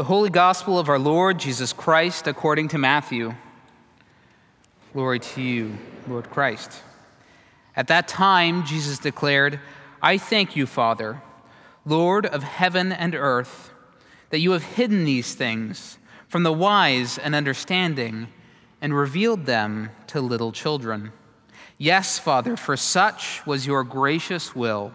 The Holy Gospel of our Lord Jesus Christ according to Matthew. Glory to you, Lord Christ. At that time, Jesus declared, I thank you, Father, Lord of heaven and earth, that you have hidden these things from the wise and understanding and revealed them to little children. Yes, Father, for such was your gracious will.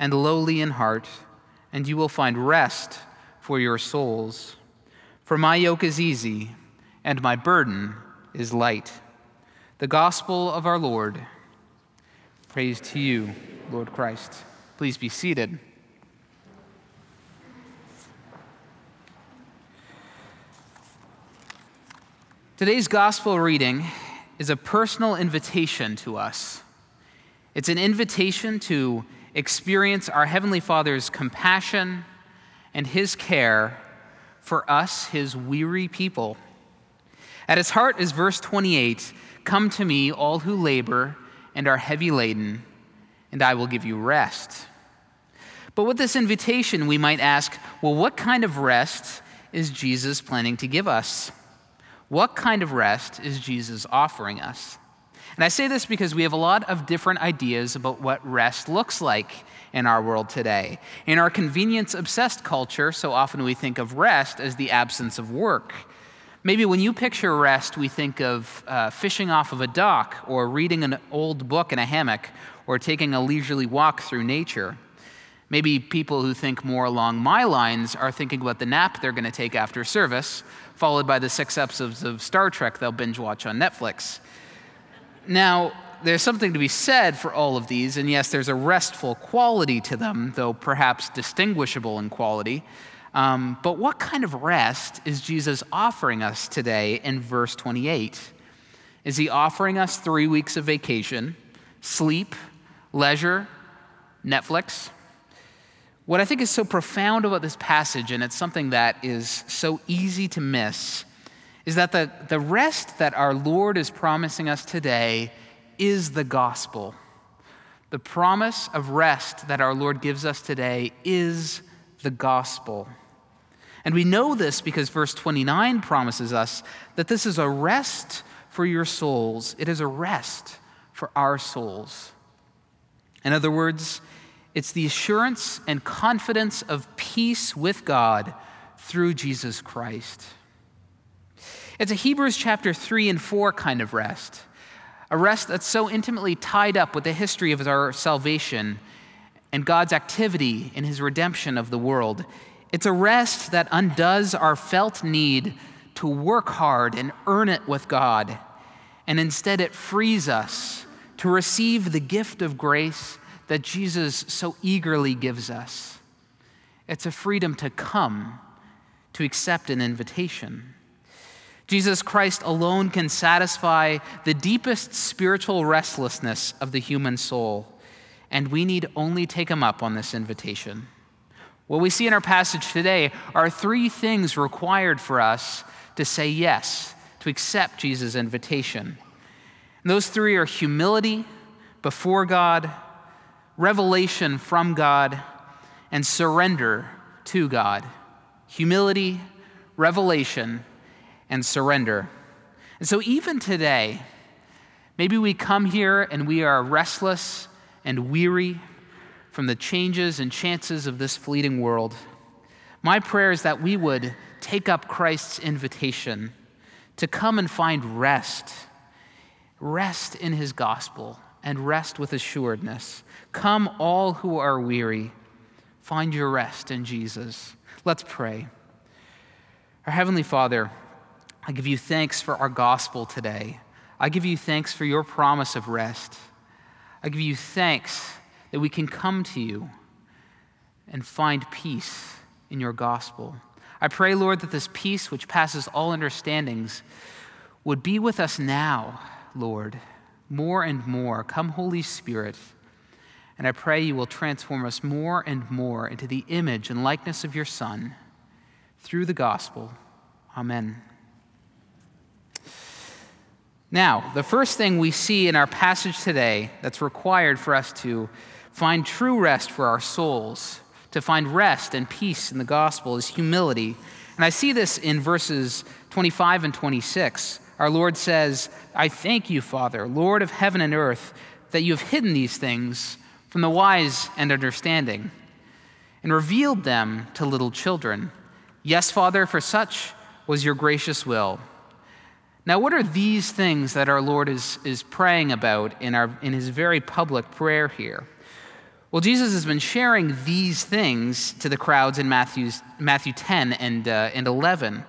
and lowly in heart, and you will find rest for your souls. For my yoke is easy, and my burden is light. The gospel of our Lord. Praise to you, Lord Christ. Please be seated. Today's gospel reading is a personal invitation to us. It's an invitation to experience our Heavenly Father's compassion and His care for us, His weary people. At its heart is verse 28 Come to me, all who labor and are heavy laden, and I will give you rest. But with this invitation, we might ask well, what kind of rest is Jesus planning to give us? What kind of rest is Jesus offering us? And I say this because we have a lot of different ideas about what rest looks like in our world today. In our convenience obsessed culture, so often we think of rest as the absence of work. Maybe when you picture rest, we think of uh, fishing off of a dock, or reading an old book in a hammock, or taking a leisurely walk through nature. Maybe people who think more along my lines are thinking about the nap they're going to take after service, followed by the six episodes of Star Trek they'll binge watch on Netflix. Now, there's something to be said for all of these, and yes, there's a restful quality to them, though perhaps distinguishable in quality. Um, but what kind of rest is Jesus offering us today in verse 28? Is he offering us three weeks of vacation, sleep, leisure, Netflix? What I think is so profound about this passage, and it's something that is so easy to miss, is that the, the rest that our Lord is promising us today is the gospel. The promise of rest that our Lord gives us today is the gospel. And we know this because verse 29 promises us that this is a rest for your souls. It is a rest for our souls. In other words, it's the assurance and confidence of peace with God through Jesus Christ. It's a Hebrews chapter 3 and 4 kind of rest, a rest that's so intimately tied up with the history of our salvation and God's activity in his redemption of the world. It's a rest that undoes our felt need to work hard and earn it with God, and instead it frees us to receive the gift of grace that Jesus so eagerly gives us. It's a freedom to come, to accept an invitation. Jesus Christ alone can satisfy the deepest spiritual restlessness of the human soul, and we need only take him up on this invitation. What we see in our passage today are three things required for us to say yes, to accept Jesus' invitation. And those three are humility before God, revelation from God, and surrender to God. Humility, revelation, and surrender. And so, even today, maybe we come here and we are restless and weary from the changes and chances of this fleeting world. My prayer is that we would take up Christ's invitation to come and find rest, rest in his gospel, and rest with assuredness. Come, all who are weary, find your rest in Jesus. Let's pray. Our Heavenly Father, I give you thanks for our gospel today. I give you thanks for your promise of rest. I give you thanks that we can come to you and find peace in your gospel. I pray, Lord, that this peace which passes all understandings would be with us now, Lord, more and more. Come, Holy Spirit. And I pray you will transform us more and more into the image and likeness of your Son through the gospel. Amen. Now, the first thing we see in our passage today that's required for us to find true rest for our souls to find rest and peace in the gospel is humility. And I see this in verses 25 and 26. Our Lord says, I thank you, Father, Lord of heaven and earth, that you have hidden these things from the wise and understanding and revealed them to little children. Yes, Father, for such was your gracious will. Now, what are these things that our Lord is, is praying about in, our, in his very public prayer here? Well, Jesus has been sharing these things to the crowds in Matthew's, Matthew 10 and, uh, and 11.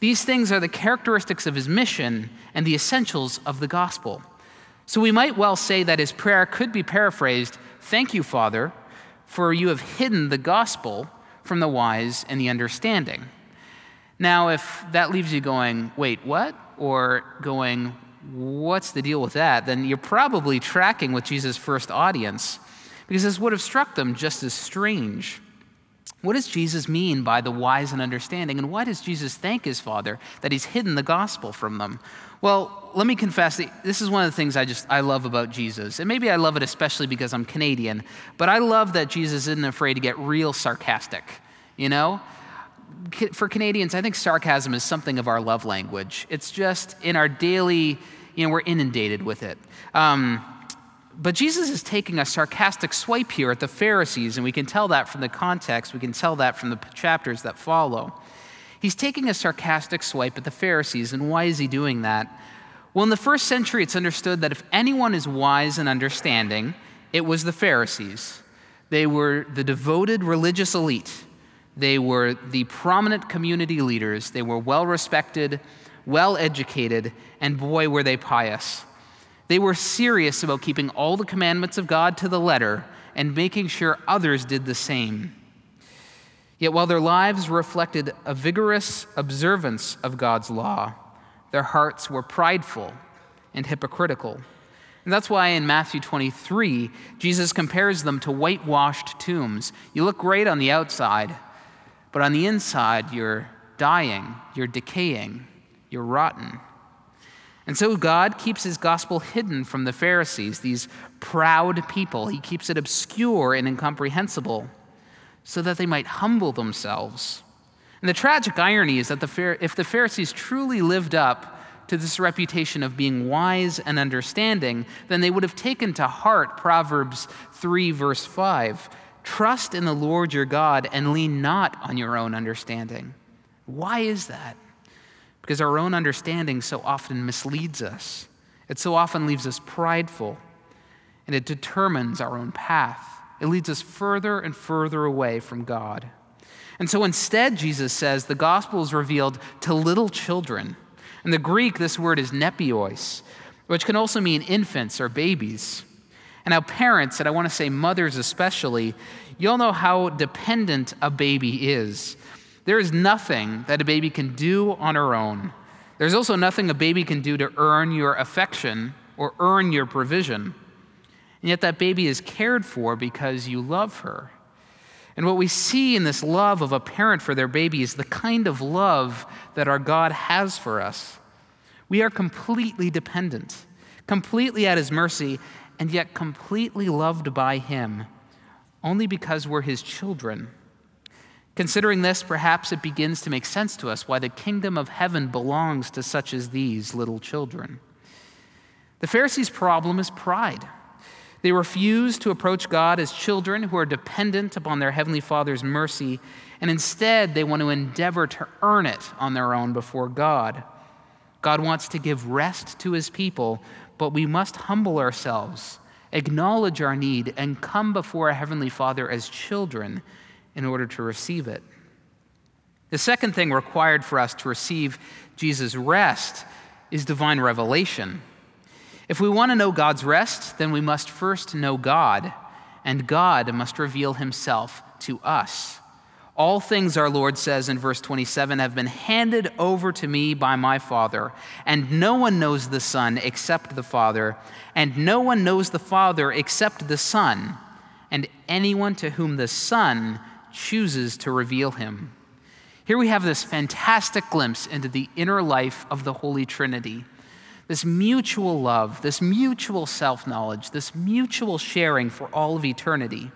These things are the characteristics of his mission and the essentials of the gospel. So we might well say that his prayer could be paraphrased Thank you, Father, for you have hidden the gospel from the wise and the understanding. Now, if that leaves you going, Wait, what? Or going, What's the deal with that? Then you're probably tracking with Jesus' first audience because this would have struck them just as strange. What does Jesus mean by the wise and understanding? And why does Jesus thank his Father that he's hidden the gospel from them? Well, let me confess that this is one of the things I just I love about Jesus. And maybe I love it especially because I'm Canadian, but I love that Jesus isn't afraid to get real sarcastic. You know? For Canadians, I think sarcasm is something of our love language. It's just in our daily, you know, we're inundated with it. Um, but Jesus is taking a sarcastic swipe here at the Pharisees, and we can tell that from the context, we can tell that from the chapters that follow. He's taking a sarcastic swipe at the Pharisees, and why is he doing that? Well, in the first century, it's understood that if anyone is wise and understanding, it was the Pharisees. They were the devoted religious elite, they were the prominent community leaders, they were well respected, well educated, and boy, were they pious. They were serious about keeping all the commandments of God to the letter and making sure others did the same. Yet while their lives reflected a vigorous observance of God's law, their hearts were prideful and hypocritical. And that's why in Matthew 23, Jesus compares them to whitewashed tombs. You look great on the outside, but on the inside, you're dying, you're decaying, you're rotten. And so God keeps his gospel hidden from the Pharisees, these proud people. He keeps it obscure and incomprehensible so that they might humble themselves. And the tragic irony is that the, if the Pharisees truly lived up to this reputation of being wise and understanding, then they would have taken to heart Proverbs 3, verse 5 Trust in the Lord your God and lean not on your own understanding. Why is that? because our own understanding so often misleads us. It so often leaves us prideful, and it determines our own path. It leads us further and further away from God. And so instead, Jesus says the gospel is revealed to little children. In the Greek, this word is nepios, which can also mean infants or babies. And now, parents, and I want to say mothers especially, you'll know how dependent a baby is. There is nothing that a baby can do on her own. There's also nothing a baby can do to earn your affection or earn your provision. And yet, that baby is cared for because you love her. And what we see in this love of a parent for their baby is the kind of love that our God has for us. We are completely dependent, completely at His mercy, and yet completely loved by Him, only because we're His children. Considering this, perhaps it begins to make sense to us why the kingdom of heaven belongs to such as these little children. The Pharisees' problem is pride. They refuse to approach God as children who are dependent upon their Heavenly Father's mercy, and instead they want to endeavor to earn it on their own before God. God wants to give rest to His people, but we must humble ourselves, acknowledge our need, and come before our Heavenly Father as children in order to receive it. The second thing required for us to receive Jesus' rest is divine revelation. If we want to know God's rest, then we must first know God, and God must reveal himself to us. All things, our Lord says in verse 27, have been handed over to me by my Father, and no one knows the Son except the Father, and no one knows the Father except the Son, and anyone to whom the Son chooses to reveal him. Here we have this fantastic glimpse into the inner life of the Holy Trinity. This mutual love, this mutual self knowledge, this mutual sharing for all of eternity.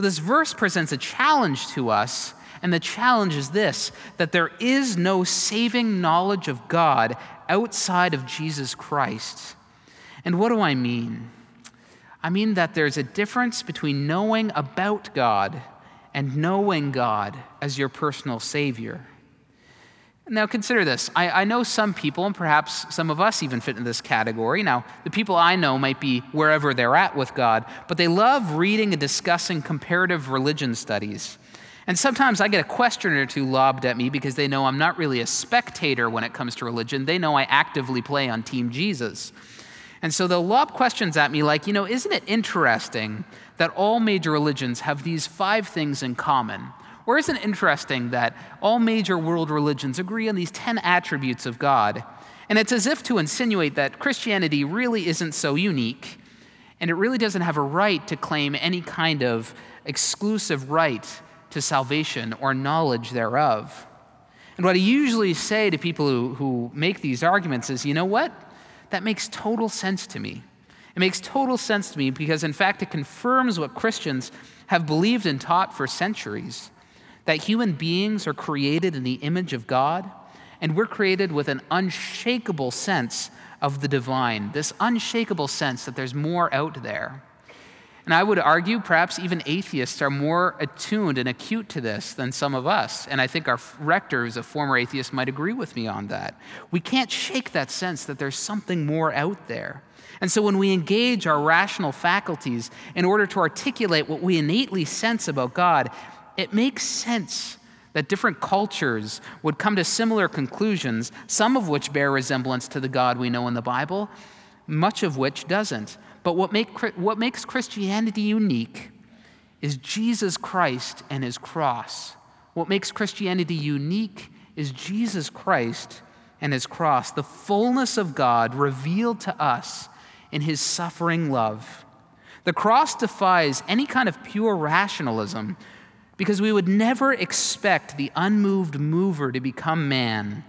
But this verse presents a challenge to us, and the challenge is this that there is no saving knowledge of God outside of Jesus Christ. And what do I mean? I mean that there's a difference between knowing about God and knowing God as your personal Savior. Now, consider this. I, I, know some people, and perhaps some of us even fit in this category. Now, the people I know might be wherever they're at with God, but they love reading and discussing comparative religion studies. And sometimes I get a question or two lobbed at me because they know I'm not really a spectator when it comes to religion. They know I actively play on Team Jesus. And so they'll lob questions at me like, you know, isn't it interesting that all major religions have these five things in common? Or isn't it interesting that all major world religions agree on these 10 attributes of God? And it's as if to insinuate that Christianity really isn't so unique, and it really doesn't have a right to claim any kind of exclusive right to salvation or knowledge thereof. And what I usually say to people who, who make these arguments is you know what? That makes total sense to me. It makes total sense to me because, in fact, it confirms what Christians have believed and taught for centuries that human beings are created in the image of God, and we're created with an unshakable sense of the divine, this unshakable sense that there's more out there. And I would argue perhaps even atheists are more attuned and acute to this than some of us. And I think our rector, who's a former atheist, might agree with me on that. We can't shake that sense that there's something more out there. And so when we engage our rational faculties in order to articulate what we innately sense about God, it makes sense that different cultures would come to similar conclusions, some of which bear resemblance to the God we know in the Bible, much of which doesn't. But what, make, what makes Christianity unique is Jesus Christ and his cross. What makes Christianity unique is Jesus Christ and his cross, the fullness of God revealed to us in his suffering love. The cross defies any kind of pure rationalism because we would never expect the unmoved mover to become man,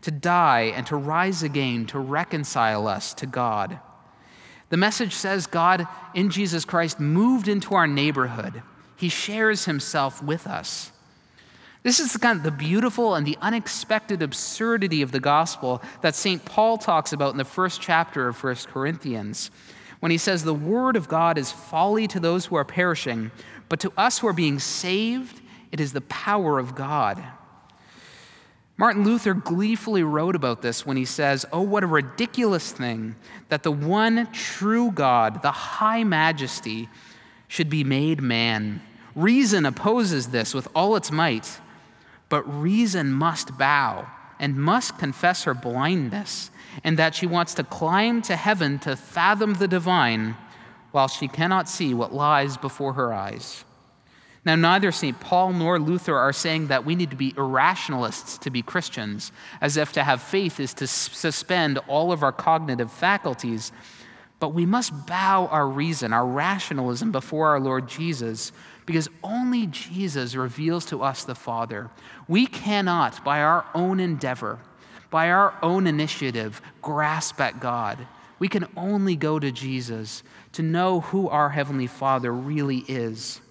to die, and to rise again to reconcile us to God. The message says God in Jesus Christ moved into our neighborhood. He shares himself with us. This is the kind of the beautiful and the unexpected absurdity of the gospel that St. Paul talks about in the first chapter of 1 Corinthians when he says, The word of God is folly to those who are perishing, but to us who are being saved, it is the power of God. Martin Luther gleefully wrote about this when he says, Oh, what a ridiculous thing that the one true God, the high majesty, should be made man. Reason opposes this with all its might, but reason must bow and must confess her blindness, and that she wants to climb to heaven to fathom the divine while she cannot see what lies before her eyes. Now, neither St. Paul nor Luther are saying that we need to be irrationalists to be Christians, as if to have faith is to suspend all of our cognitive faculties. But we must bow our reason, our rationalism before our Lord Jesus, because only Jesus reveals to us the Father. We cannot, by our own endeavor, by our own initiative, grasp at God. We can only go to Jesus to know who our Heavenly Father really is.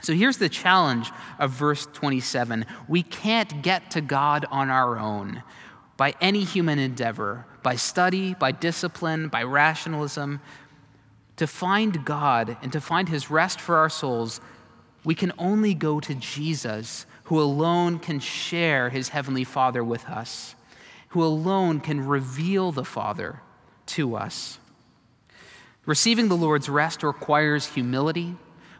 So here's the challenge of verse 27 we can't get to God on our own by any human endeavor, by study, by discipline, by rationalism. To find God and to find His rest for our souls, we can only go to Jesus, who alone can share His Heavenly Father with us, who alone can reveal the Father to us. Receiving the Lord's rest requires humility.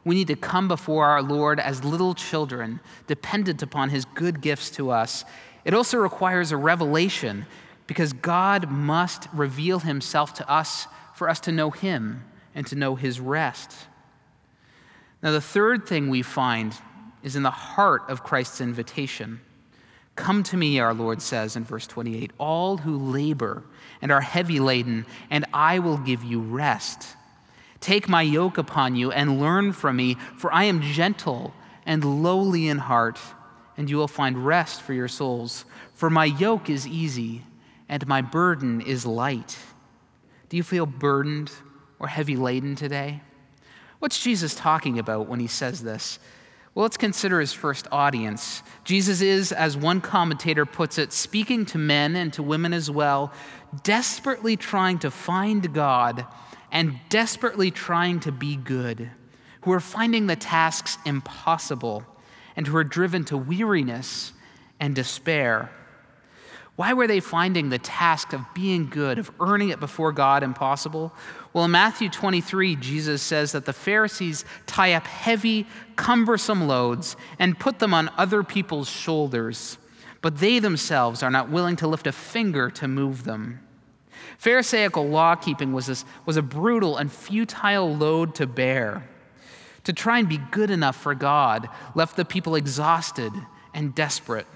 We need to come before our Lord as little children, dependent upon his good gifts to us. It also requires a revelation because God must reveal himself to us for us to know him and to know his rest. Now, the third thing we find is in the heart of Christ's invitation. Come to me, our Lord says in verse 28, all who labor and are heavy laden, and I will give you rest. Take my yoke upon you and learn from me, for I am gentle and lowly in heart, and you will find rest for your souls. For my yoke is easy and my burden is light. Do you feel burdened or heavy laden today? What's Jesus talking about when he says this? Well, let's consider his first audience. Jesus is, as one commentator puts it, speaking to men and to women as well, desperately trying to find God and desperately trying to be good, who are finding the tasks impossible and who are driven to weariness and despair. Why were they finding the task of being good, of earning it before God, impossible? Well, in Matthew 23, Jesus says that the Pharisees tie up heavy, cumbersome loads and put them on other people's shoulders, but they themselves are not willing to lift a finger to move them. Pharisaical law keeping was, this, was a brutal and futile load to bear. To try and be good enough for God left the people exhausted and desperate.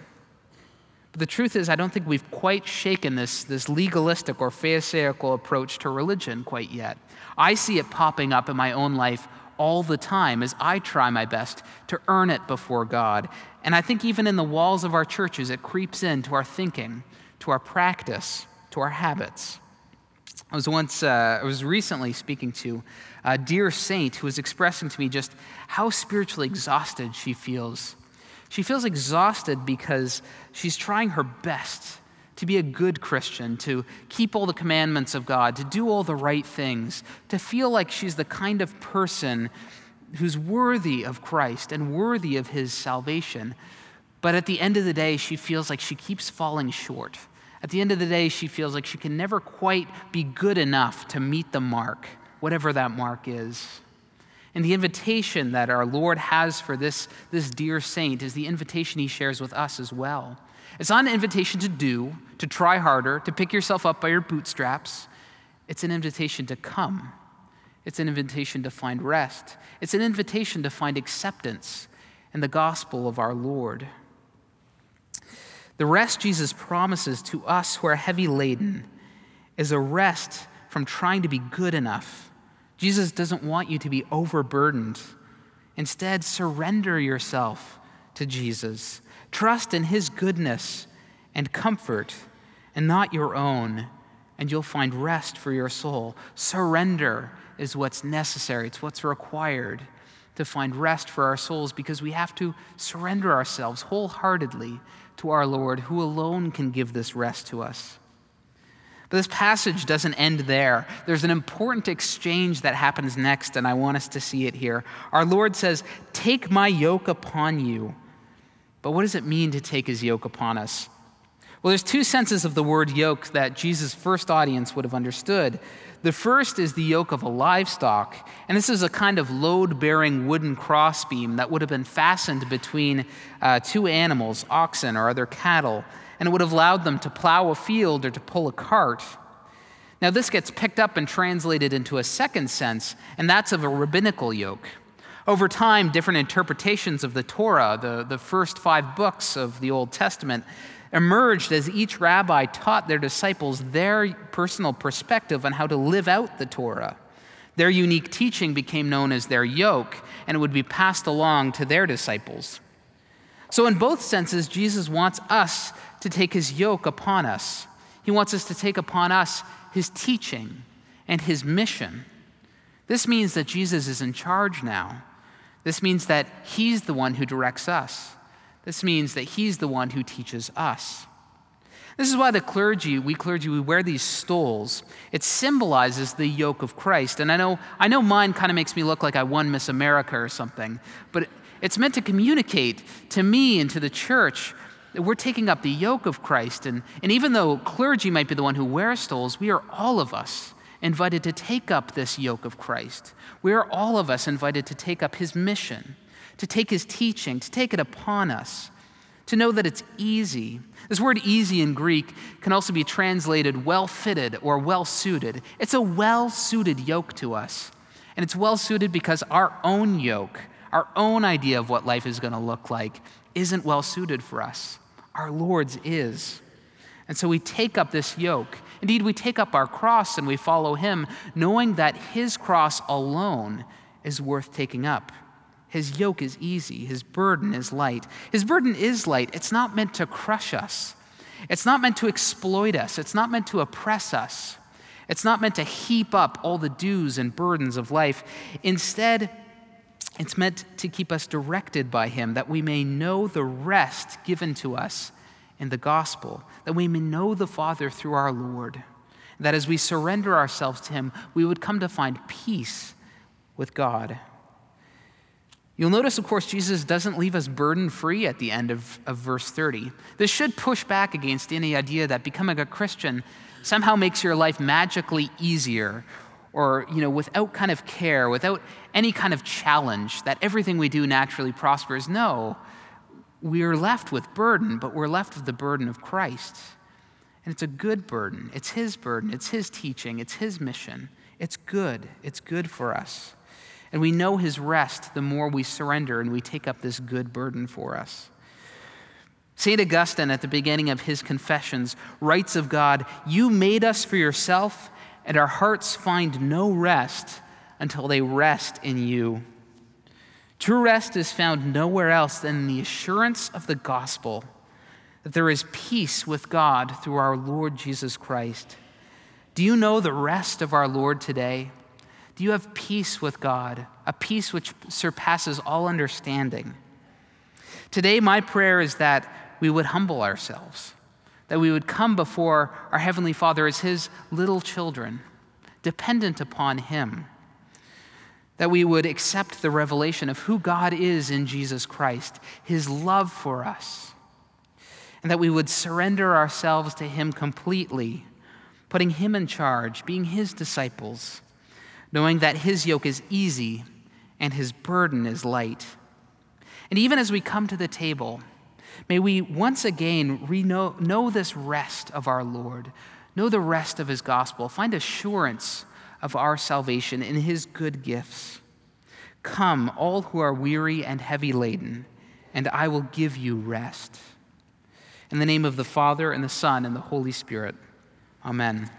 But the truth is, I don't think we've quite shaken this, this legalistic or Pharisaical approach to religion quite yet. I see it popping up in my own life all the time as I try my best to earn it before God. And I think even in the walls of our churches, it creeps into our thinking, to our practice, to our habits. I was once, uh, I was recently speaking to a dear saint who was expressing to me just how spiritually exhausted she feels she feels exhausted because she's trying her best to be a good Christian, to keep all the commandments of God, to do all the right things, to feel like she's the kind of person who's worthy of Christ and worthy of his salvation. But at the end of the day, she feels like she keeps falling short. At the end of the day, she feels like she can never quite be good enough to meet the mark, whatever that mark is. And the invitation that our Lord has for this, this dear saint is the invitation he shares with us as well. It's not an invitation to do, to try harder, to pick yourself up by your bootstraps. It's an invitation to come. It's an invitation to find rest. It's an invitation to find acceptance in the gospel of our Lord. The rest Jesus promises to us who are heavy laden is a rest from trying to be good enough Jesus doesn't want you to be overburdened. Instead, surrender yourself to Jesus. Trust in his goodness and comfort and not your own, and you'll find rest for your soul. Surrender is what's necessary, it's what's required to find rest for our souls because we have to surrender ourselves wholeheartedly to our Lord, who alone can give this rest to us. But this passage doesn't end there. There's an important exchange that happens next, and I want us to see it here. Our Lord says, Take my yoke upon you. But what does it mean to take his yoke upon us? Well, there's two senses of the word yoke that Jesus' first audience would have understood. The first is the yoke of a livestock, and this is a kind of load bearing wooden crossbeam that would have been fastened between uh, two animals, oxen or other cattle and it would have allowed them to plow a field or to pull a cart. Now, this gets picked up and translated into a second sense, and that's of a rabbinical yoke. Over time, different interpretations of the Torah, the, the first five books of the Old Testament, emerged as each rabbi taught their disciples their personal perspective on how to live out the Torah. Their unique teaching became known as their yoke, and it would be passed along to their disciples. So, in both senses, Jesus wants us to take his yoke upon us. He wants us to take upon us his teaching and his mission. This means that Jesus is in charge now. This means that he's the one who directs us. This means that he's the one who teaches us. This is why the clergy, we clergy, we wear these stoles. It symbolizes the yoke of Christ. And I know, I know mine kind of makes me look like I won Miss America or something, but it's meant to communicate to me and to the church that we're taking up the yoke of Christ. And, and even though clergy might be the one who wears stoles, we are all of us invited to take up this yoke of Christ. We are all of us invited to take up his mission, to take his teaching, to take it upon us, to know that it's easy. This word easy in Greek can also be translated well fitted or well suited. It's a well suited yoke to us. And it's well suited because our own yoke, our own idea of what life is going to look like isn't well suited for us. Our Lord's is. And so we take up this yoke. Indeed, we take up our cross and we follow Him, knowing that His cross alone is worth taking up. His yoke is easy, His burden is light. His burden is light. It's not meant to crush us, it's not meant to exploit us, it's not meant to oppress us. It's not meant to heap up all the dues and burdens of life. Instead, it's meant to keep us directed by Him, that we may know the rest given to us in the gospel, that we may know the Father through our Lord, that as we surrender ourselves to Him, we would come to find peace with God. You'll notice, of course, Jesus doesn't leave us burden free at the end of, of verse 30. This should push back against any idea that becoming a Christian somehow makes your life magically easier or you know without kind of care without any kind of challenge that everything we do naturally prospers. No we're left with burden but we're left with the burden of christ. And it's a good burden. It's his burden. It's his teaching. It's his mission. It's good. It's good for us and we know his rest the more we surrender and we take up this good burden for us St. Augustine, at the beginning of his Confessions, writes of God, You made us for yourself, and our hearts find no rest until they rest in you. True rest is found nowhere else than in the assurance of the gospel that there is peace with God through our Lord Jesus Christ. Do you know the rest of our Lord today? Do you have peace with God, a peace which surpasses all understanding? Today, my prayer is that we would humble ourselves, that we would come before our Heavenly Father as His little children, dependent upon Him, that we would accept the revelation of who God is in Jesus Christ, His love for us, and that we would surrender ourselves to Him completely, putting Him in charge, being His disciples, knowing that His yoke is easy and His burden is light. And even as we come to the table, May we once again know, know this rest of our Lord, know the rest of his gospel, find assurance of our salvation in his good gifts. Come, all who are weary and heavy laden, and I will give you rest. In the name of the Father, and the Son, and the Holy Spirit. Amen.